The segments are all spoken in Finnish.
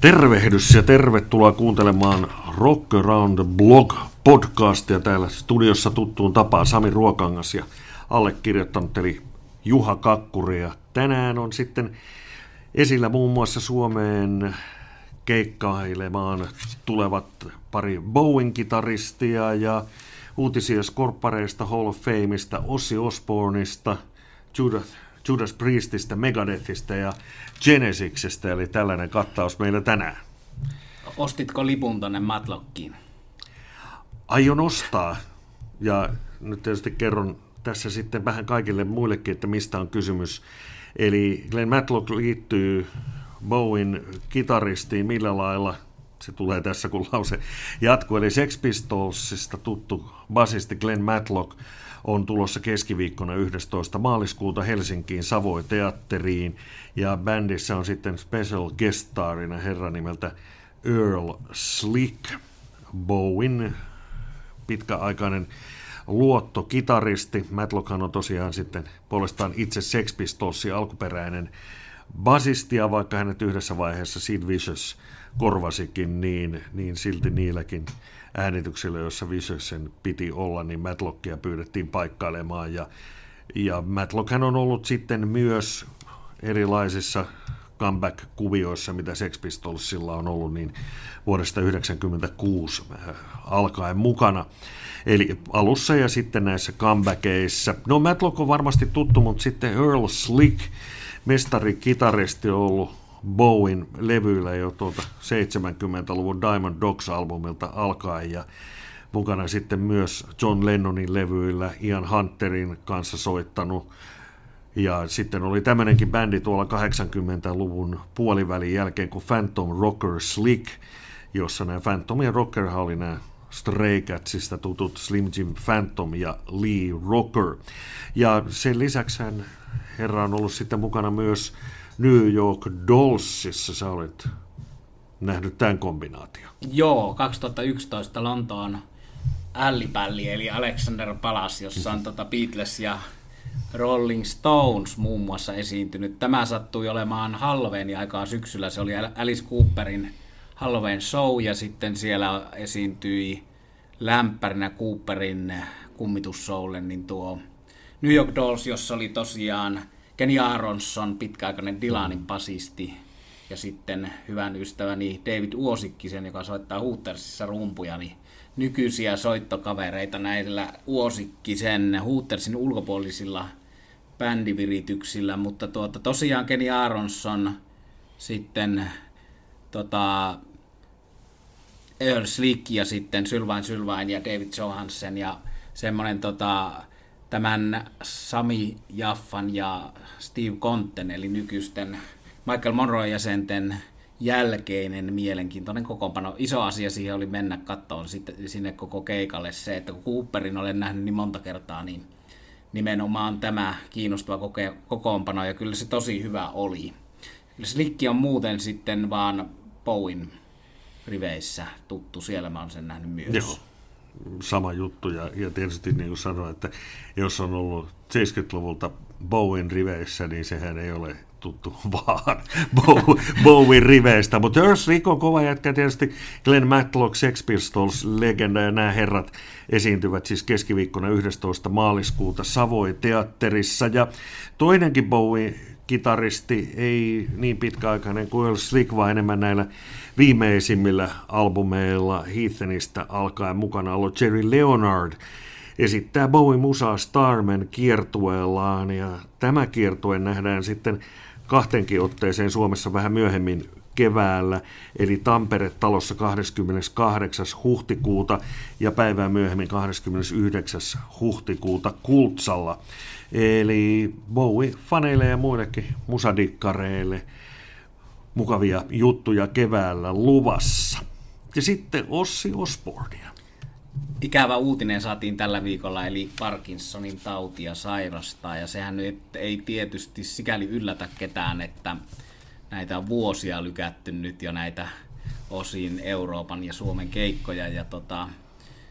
Tervehdys ja tervetuloa kuuntelemaan Rock Around Blog podcastia. Täällä studiossa tuttuun tapaan Sami Ruokangas ja allekirjoittanut eli Juha Kakkuri. Ja tänään on sitten esillä muun muassa Suomeen keikkailemaan tulevat pari Bowen-kitaristia ja uutisia Skorpareista, Hall of Fameista, Ossi Osborneista, Judas, Judas Priestistä, Megadethistä ja Genesisistä, eli tällainen kattaus meillä tänään. Ostitko lipun tonne Matlockiin? Aion ostaa, ja nyt tietysti kerron tässä sitten vähän kaikille muillekin, että mistä on kysymys. Eli Glenn Matlock liittyy Bowen kitaristiin millä lailla, se tulee tässä kun lause jatkuu, eli Sex Pistolsista tuttu basisti Glenn Matlock on tulossa keskiviikkona 11. maaliskuuta Helsinkiin Savoy Teatteriin, ja bändissä on sitten special guest starina herra nimeltä Earl Slick, Bowen pitkäaikainen luottokitaristi. Matlockhan on tosiaan sitten puolestaan itse Sex Pistolsin alkuperäinen basistia, vaikka hänet yhdessä vaiheessa Sid Vicious korvasikin, niin, niin silti niilläkin äänityksillä, joissa Vicious'en piti olla, niin Matlockia pyydettiin paikkailemaan. Ja, ja Matlockhan on ollut sitten myös erilaisissa comeback-kuvioissa, mitä Sex Pistolsilla on ollut, niin vuodesta 1996 äh, alkaen mukana. Eli alussa ja sitten näissä comebackeissa. No Matlock on varmasti tuttu, mutta sitten Earl Slick, mestari-kitaristi on ollut Bowen levyillä jo tuolta 70-luvun Diamond Dogs-albumilta alkaen ja mukana sitten myös John Lennonin levyillä Ian Hunterin kanssa soittanut. Ja sitten oli tämmöinenkin bändi tuolla 80-luvun puolivälin jälkeen kuin Phantom Rocker Slick, jossa nämä Phantomien Rocker oli nämä Stray Catsista tutut Slim Jim Phantom ja Lee Rocker. Ja sen lisäksi hän herra on ollut sitten mukana myös New York Dollsissa. Sä olet nähnyt tämän kombinaation. Joo, 2011 Lontoon ällipälli, eli Alexander Palas, jossa on tota Beatles ja Rolling Stones muun muassa esiintynyt. Tämä sattui olemaan Halloween aikaa syksyllä. Se oli Alice Cooperin Halloween show ja sitten siellä esiintyi lämpärinä Cooperin kummitussoulle, niin tuo New York Dolls, jossa oli tosiaan Kenny Aronson, pitkäaikainen Dylanin pasisti, ja sitten hyvän ystäväni David Uosikkisen, joka soittaa Hootersissa rumpuja, niin nykyisiä soittokavereita näillä Uosikkisen Hootersin ulkopuolisilla bändivirityksillä, mutta tuota, tosiaan Kenny Aronson, sitten tota, Earl Slick ja sitten Sylvain Sylvain ja David Johansen ja semmoinen tota, tämän Sami Jaffan ja Steve Conten, eli nykyisten Michael Monroe-jäsenten jälkeinen mielenkiintoinen kokoonpano. Iso asia siihen oli mennä kattoon sinne koko keikalle se, että kun Cooperin olen nähnyt niin monta kertaa, niin nimenomaan tämä kiinnostava koke- kokoonpano, ja kyllä se tosi hyvä oli. Kyllä Slikki on muuten sitten vaan Bowen riveissä tuttu, siellä mä oon sen nähnyt myös. Joo sama juttu. Ja, ja tietysti niin kuin sanoin, että jos on ollut 70-luvulta Bowen riveissä, niin sehän ei ole tuttu vaan Bowen riveistä. Mutta Earth Rick kova jätkä tietysti. Glenn Matlock, Sex Pistols, legenda ja nämä herrat esiintyvät siis keskiviikkona 11. maaliskuuta Savoy teatterissa. Ja toinenkin Bowie kitaristi, ei niin pitkäaikainen kuin Earl Slick, vaan enemmän näillä viimeisimmillä albumeilla Heathenistä alkaen mukana ollut Jerry Leonard esittää Bowie musaa Starman kiertueellaan ja tämä kiertue nähdään sitten kahtenkin otteeseen Suomessa vähän myöhemmin keväällä, eli Tampere-talossa 28. huhtikuuta ja päivää myöhemmin 29. huhtikuuta Kultsalla. Eli Bowie-faneille ja muillekin musadikkareille mukavia juttuja keväällä luvassa. Ja sitten Ossi Osbornia. Ikävä uutinen saatiin tällä viikolla, eli Parkinsonin tautia sairastaa, ja sehän nyt ei tietysti sikäli yllätä ketään, että näitä on vuosia lykätty nyt jo näitä osin Euroopan ja Suomen keikkoja, ja tota,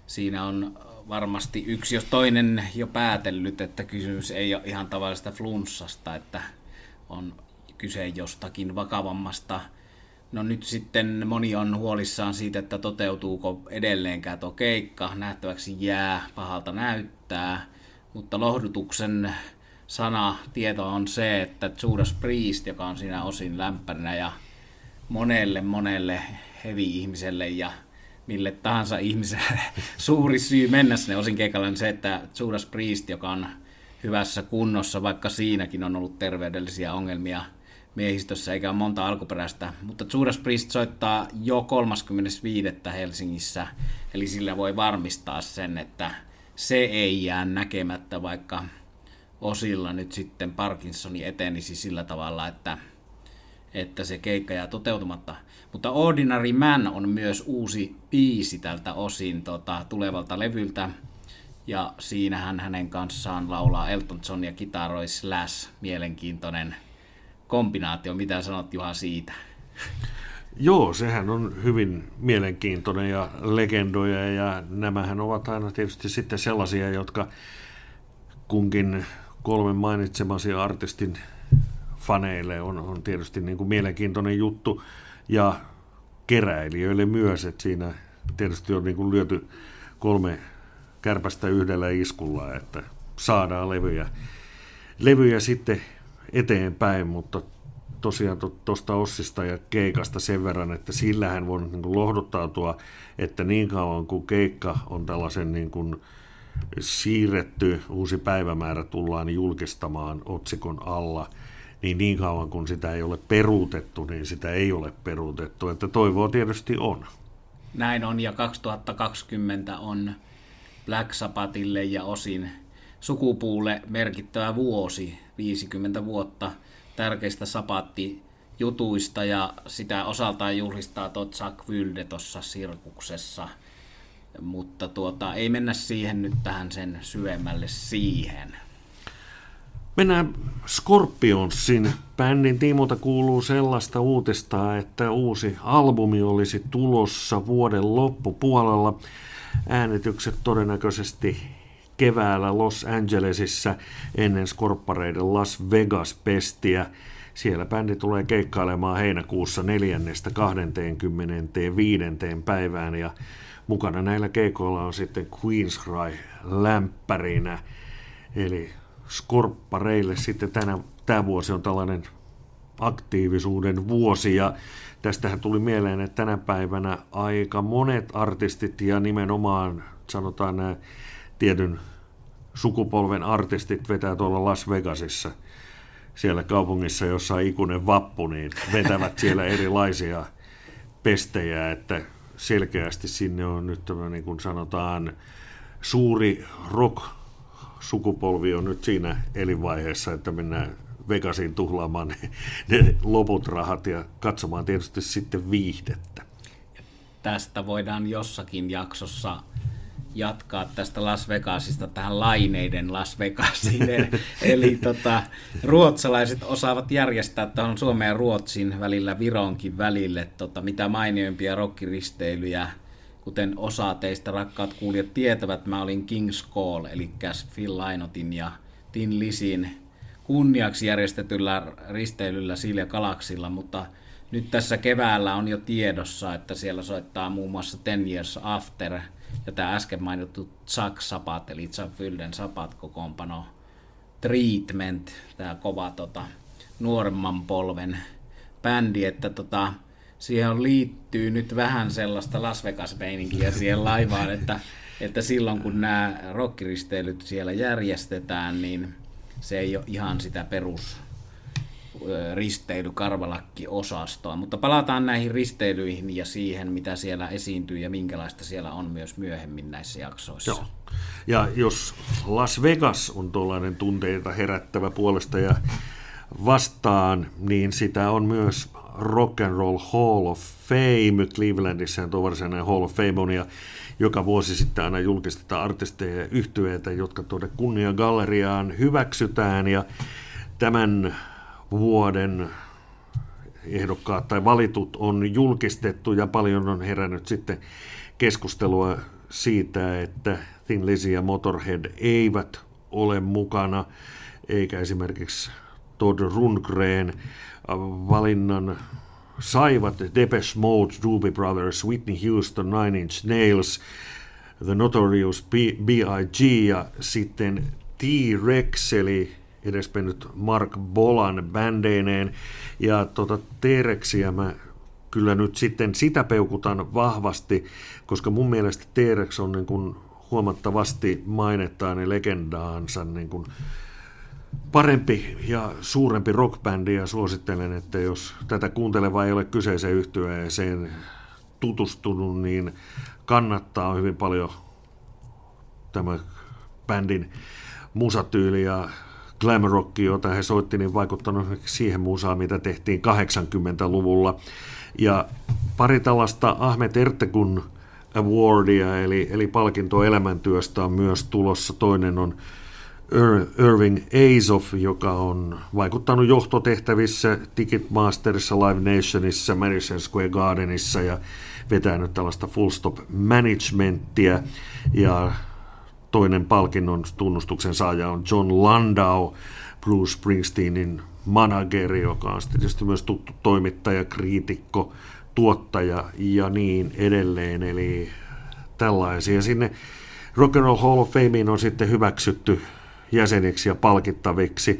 siinä on varmasti yksi jos toinen jo päätellyt, että kysymys ei ole ihan tavallisesta flunssasta, että on kyse jostakin vakavammasta No nyt sitten moni on huolissaan siitä, että toteutuuko edelleenkään tuo keikka. Nähtäväksi jää, pahalta näyttää. Mutta lohdutuksen sana, tieto on se, että Judas Priest, joka on siinä osin lämpärinä ja monelle, monelle heavy-ihmiselle ja mille tahansa ihmiselle suuri syy mennä sinne osin keikalle on se, että Judas Priest, joka on hyvässä kunnossa, vaikka siinäkin on ollut terveydellisiä ongelmia miehistössä, eikä ole monta alkuperäistä. Mutta Judas Priest soittaa jo 35. Helsingissä, eli sillä voi varmistaa sen, että se ei jää näkemättä, vaikka osilla nyt sitten Parkinsoni etenisi sillä tavalla, että, että se keikka jää toteutumatta. Mutta Ordinary Man on myös uusi biisi tältä osin tota, tulevalta levyltä. Ja siinähän hänen kanssaan laulaa Elton John ja kitaroi Slash. Mielenkiintoinen kombinaatio. Mitä sanot Juha siitä? Joo, sehän on hyvin mielenkiintoinen ja legendoja ja nämähän ovat aina tietysti sitten sellaisia, jotka kunkin kolmen mainitsemasi artistin faneille on, on tietysti niin kuin mielenkiintoinen juttu. Ja keräilijöille myös, että siinä tietysti on niin kuin lyöty kolme kärpästä yhdellä iskulla, että saadaan levyjä, levyjä sitten eteenpäin, mutta tosiaan tuosta Ossista ja keikasta sen verran, että sillähän voi niin kuin lohduttautua, että niin kauan kuin keikka on tällaisen niin kuin siirretty uusi päivämäärä tullaan julkistamaan otsikon alla, niin niin kauan kun sitä ei ole peruutettu, niin sitä ei ole peruutettu, että toivoa tietysti on. Näin on, ja 2020 on Black Sabbathille ja osin sukupuulle merkittävä vuosi, 50 vuotta tärkeistä sapatti-jutuista, ja sitä osaltaan juhlistaa tot Jack Wilde tuossa sirkuksessa – mutta tuota, ei mennä siihen nyt tähän sen syvemmälle siihen. Mennään Scorpionsin. Bändin tiimolta kuuluu sellaista uutista, että uusi albumi olisi tulossa vuoden loppupuolella. Äänitykset todennäköisesti keväällä Los Angelesissa ennen Skorppareiden Las Vegas-pestiä. Siellä bändi tulee keikkailemaan heinäkuussa 4.25. päivään ja mukana näillä keikoilla on sitten Queen's Cry lämpärinä, eli skorppareille sitten tänä, tämä vuosi on tällainen aktiivisuuden vuosi. Ja tästähän tuli mieleen, että tänä päivänä aika monet artistit ja nimenomaan sanotaan nämä tietyn sukupolven artistit vetää tuolla Las Vegasissa siellä kaupungissa, jossa on ikuinen vappu, niin vetävät siellä erilaisia pestejä, että selkeästi sinne on nyt tämä, niin kuin sanotaan, suuri rock-sukupolvi on nyt siinä elinvaiheessa, että mennään Vegasiin tuhlaamaan ne, ne loput rahat ja katsomaan tietysti sitten viihdettä. Tästä voidaan jossakin jaksossa jatkaa tästä Las Vegasista tähän laineiden Las Vegasiin. Eli tota, ruotsalaiset osaavat järjestää on Suomen ja Ruotsin välillä, Vironkin välille tota, mitä mainioimpia rockiristeilyjä. Kuten osa teistä rakkaat kuulijat tietävät, mä olin King's Call, eli Phil Lainotin ja Tin Lisin kunniaksi järjestetyllä risteilyllä Silja Kalaksilla, mutta nyt tässä keväällä on jo tiedossa, että siellä soittaa muun muassa Ten Years After – ja tämä äsken mainittu Chuck Sapat, eli Chuck Wilden Sapat kokoonpano Treatment, tämä kova tota, nuoremman polven bändi, että tota, siihen liittyy nyt vähän sellaista Las Vegas-meininkiä siihen laivaan, että, että silloin kun nämä rockiristeilyt siellä järjestetään, niin se ei ole ihan sitä perus risteily karvalakki-osastoa. Mutta palataan näihin risteilyihin ja siihen, mitä siellä esiintyy ja minkälaista siellä on myös myöhemmin näissä jaksoissa. Joo. Ja jos Las Vegas on tuollainen tunteita herättävä puolesta ja vastaan, niin sitä on myös Rock and Roll Hall of Fame. Clevelandissa on tuo varsinainen Hall of Fame on, ja joka vuosi sitten aina julkistetaan artisteja ja yhtyeitä, jotka tuonne kunniagalleriaan hyväksytään. Ja tämän vuoden ehdokkaat tai valitut on julkistettu ja paljon on herännyt sitten keskustelua siitä, että Thin Lizzy ja Motorhead eivät ole mukana, eikä esimerkiksi Todd Rundgren valinnan saivat Depeche Mode, Doobie Brothers, Whitney Houston, Nine Inch Nails, The Notorious B.I.G. ja sitten T-Rex, eli edesmennyt Mark Bolan bändeineen. Ja tota T-Rexiä mä kyllä nyt sitten sitä peukutan vahvasti, koska mun mielestä T-Rex on niin kuin huomattavasti mainettaan ja legendaansa niin kuin parempi ja suurempi rockbändi ja suosittelen, että jos tätä kuunteleva ei ole kyseiseen yhtyeeseen tutustunut, niin kannattaa hyvin paljon tämä bändin musatyyli ja glam rock, jota he soitti, niin vaikuttanut siihen musaan, mitä tehtiin 80-luvulla. Ja pari tällaista Ahmet Ertekun Awardia, eli, eli palkinto elämäntyöstä on myös tulossa. Toinen on Irving Azoff, joka on vaikuttanut johtotehtävissä Ticketmasterissa, Live Nationissa, Madison Square Gardenissa ja vetänyt tällaista full stop managementtia. Ja toinen palkinnon tunnustuksen saaja on John Landau, Bruce Springsteenin manageri, joka on tietysti myös tuttu toimittaja, kriitikko, tuottaja ja niin edelleen. Eli tällaisia. Sinne Rock and Roll Hall of Fameen on sitten hyväksytty jäseniksi ja palkittaviksi.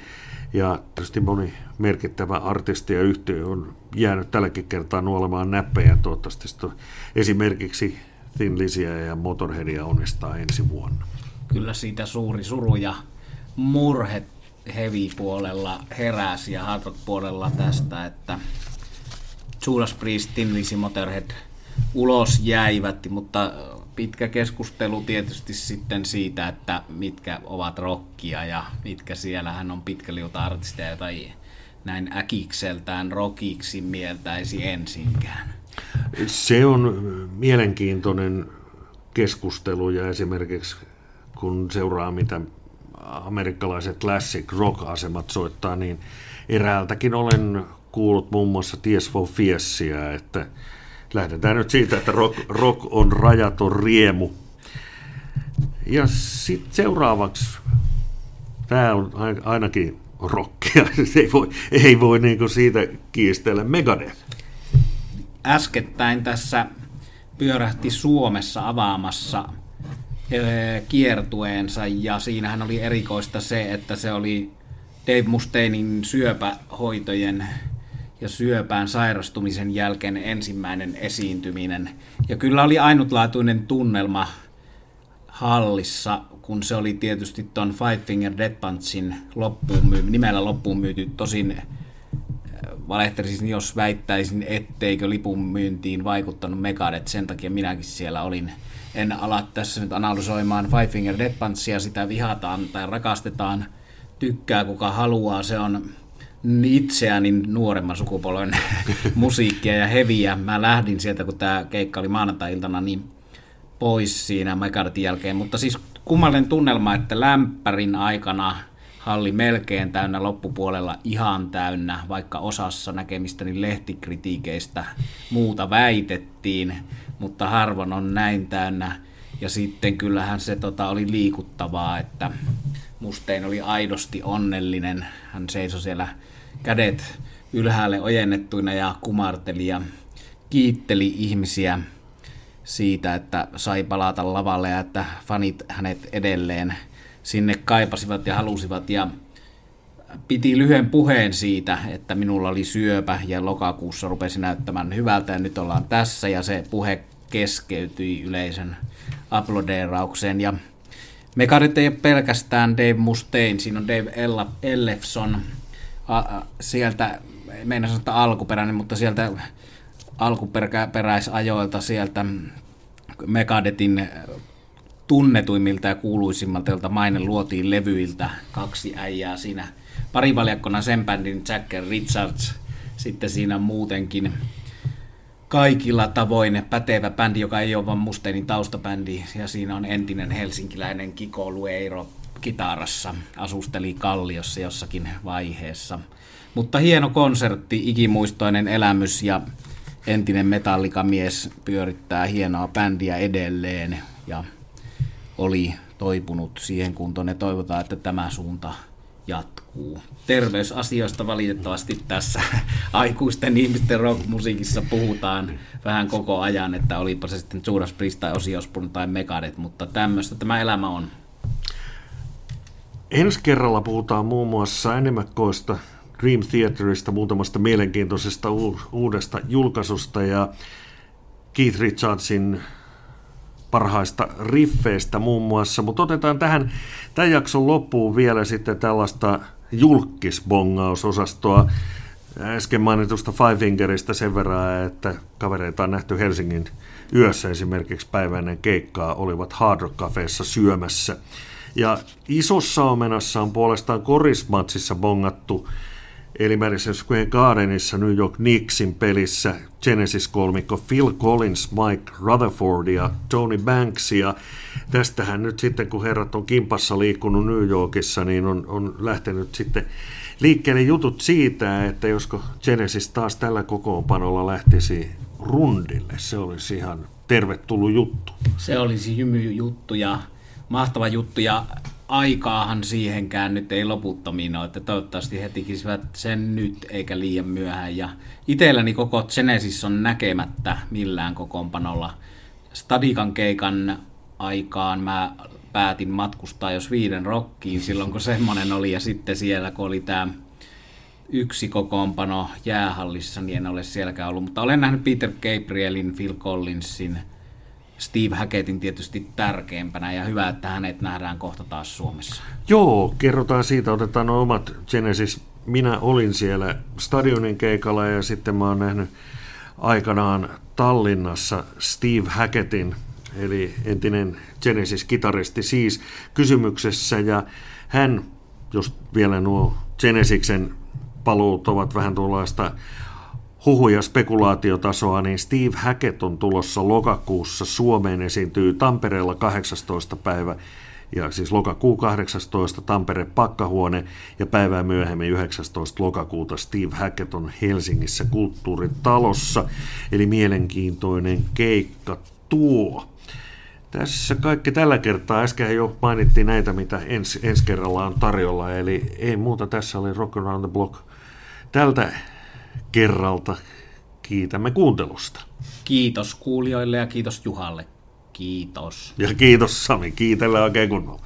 Ja tietysti moni merkittävä artisti ja yhtiö on jäänyt tälläkin kertaa nuolemaan näppejä. Toivottavasti esimerkiksi Thin Lizzyä ja Motorheadia onnistaa ensi vuonna. Kyllä siitä suuri suru ja murhe heavy-puolella heräsi ja hard puolella tästä, että Judas Priest, Thin Lizzy, Motorhead ulos jäivät, mutta pitkä keskustelu tietysti sitten siitä, että mitkä ovat rockia ja mitkä siellähän on pitkäliuta artisteja tai näin äkikseltään rockiksi mieltäisi ensinkään. Se on mielenkiintoinen keskustelu ja esimerkiksi kun seuraa mitä amerikkalaiset classic rock-asemat soittaa, niin eräältäkin olen kuullut muun muassa Tears for Fiesia, että lähdetään nyt siitä, että rock, rock on rajaton riemu. Ja sitten seuraavaksi, tämä on ainakin rockia, ei voi, ei voi niin siitä kiistellä, Megadeth. Äskettäin tässä pyörähti Suomessa avaamassa kiertueensa ja siinähän oli erikoista se, että se oli Dave Mustainin syöpähoitojen ja syöpään sairastumisen jälkeen ensimmäinen esiintyminen. Ja kyllä oli ainutlaatuinen tunnelma hallissa, kun se oli tietysti tuon Five Finger Dead Punchin loppuun myy- nimellä loppuun myyty. Tosin valehtelisin, jos väittäisin, etteikö lipun myyntiin vaikuttanut Megadeth. Sen takia minäkin siellä olin. En ala tässä nyt analysoimaan Five Finger Dead Punchia, sitä vihataan tai rakastetaan, tykkää kuka haluaa. Se on itseäni nuoremman sukupolven musiikkia ja heviä. Mä lähdin sieltä, kun tämä keikka oli maanantai-iltana, niin pois siinä Megadethin jälkeen. Mutta siis kummallinen tunnelma, että lämpärin aikana halli melkein täynnä, loppupuolella ihan täynnä, vaikka osassa näkemistäni lehtikritiikeistä muuta väitettiin, mutta harvoin on näin täynnä. Ja sitten kyllähän se tota, oli liikuttavaa, että Mustein oli aidosti onnellinen. Hän seisoi siellä kädet ylhäälle ojennettuina ja kumarteli ja kiitteli ihmisiä siitä, että sai palata lavalle ja että fanit hänet edelleen sinne kaipasivat ja halusivat ja piti lyhyen puheen siitä, että minulla oli syöpä ja lokakuussa rupesi näyttämään hyvältä ja nyt ollaan tässä ja se puhe keskeytyi yleisön aplodeeraukseen ja Mekarit ei ole pelkästään Dave Mustaine, siinä on Dave Ellefson, sieltä, meinaa sanoa alkuperäinen, mutta sieltä alkuperäisajoilta sieltä Megadetin tunnetuimmilta ja kuuluisimmalta, joilta maine luotiin levyiltä, kaksi äijää siinä parivaljakkona sen bändin Jack Richards, sitten siinä muutenkin kaikilla tavoin pätevä bändi, joka ei ole vain Musteinin taustabändi, ja siinä on entinen helsinkiläinen Kiko Lueiro kitarassa, asusteli Kalliossa jossakin vaiheessa. Mutta hieno konsertti, ikimuistoinen elämys ja entinen metallikamies pyörittää hienoa bändiä edelleen. Ja oli toipunut siihen kuntoon ja toivotaan, että tämä suunta jatkuu. Terveysasioista valitettavasti tässä aikuisten ihmisten rockmusiikissa puhutaan vähän koko ajan, että olipa se sitten Judas Priest tai Osbourne tai Megadeth, mutta tämmöistä tämä elämä on. Ensi kerralla puhutaan muun muassa Animakoista, Dream Theaterista, muutamasta mielenkiintoisesta uudesta julkaisusta ja Keith Richardsin parhaista riffeistä muun muassa, mutta otetaan tähän tämän jakson loppuun vielä sitten tällaista julkisbongausosastoa äsken mainitusta Five Fingeristä sen verran, että kavereita on nähty Helsingin yössä esimerkiksi päiväinen keikkaa olivat Hard Rock Cafeessa syömässä. Ja isossa omenassa on puolestaan korismatsissa bongattu eli Madison Square Gardenissa New York Knicksin pelissä Genesis-kolmikko Phil Collins, Mike Rutherford ja Tony Banks. Ja tästähän nyt sitten, kun herrat on kimpassa liikkunut New Yorkissa, niin on, on lähtenyt sitten liikkeelle jutut siitä, että josko Genesis taas tällä kokoonpanolla lähtisi rundille. Se olisi ihan tervetullut juttu. Se olisi hymy juttu ja mahtava juttu ja aikaahan siihenkään nyt ei loputtomiin ole, että toivottavasti he tekisivät sen nyt eikä liian myöhään. Ja itselläni koko Genesis on näkemättä millään kokoonpanolla. Stadikan keikan aikaan mä päätin matkustaa jos viiden rokkiin silloin, kun semmoinen oli. Ja sitten siellä, kun oli tämä yksi kokoonpano jäähallissa, niin en ole sielläkään ollut. Mutta olen nähnyt Peter Gabrielin, Phil Collinsin – Steve Hackettin tietysti tärkeimpänä ja hyvä, että hänet nähdään kohta taas Suomessa. Joo, kerrotaan siitä, otetaan nuo omat Genesis. Minä olin siellä stadionin keikalla ja sitten mä oon nähnyt aikanaan Tallinnassa Steve Hackettin, eli entinen Genesis-kitaristi siis kysymyksessä ja hän, jos vielä nuo Genesiksen paluut ovat vähän tuollaista huhuja spekulaatiotasoa, niin Steve Hackett on tulossa lokakuussa Suomeen, esiintyy Tampereella 18. päivä, ja siis lokakuu 18. Tampere Pakkahuone, ja päivää myöhemmin 19. lokakuuta Steve Hackett on Helsingissä kulttuuritalossa, eli mielenkiintoinen keikka tuo. Tässä kaikki tällä kertaa. Äsken jo mainittiin näitä, mitä ens, ensi kerralla on tarjolla, eli ei muuta. Tässä oli Rock Around the Block tältä kerralta. Kiitämme kuuntelusta. Kiitos kuulijoille ja kiitos Juhalle. Kiitos. Ja kiitos Sami. Kiitellä oikein kunnolla.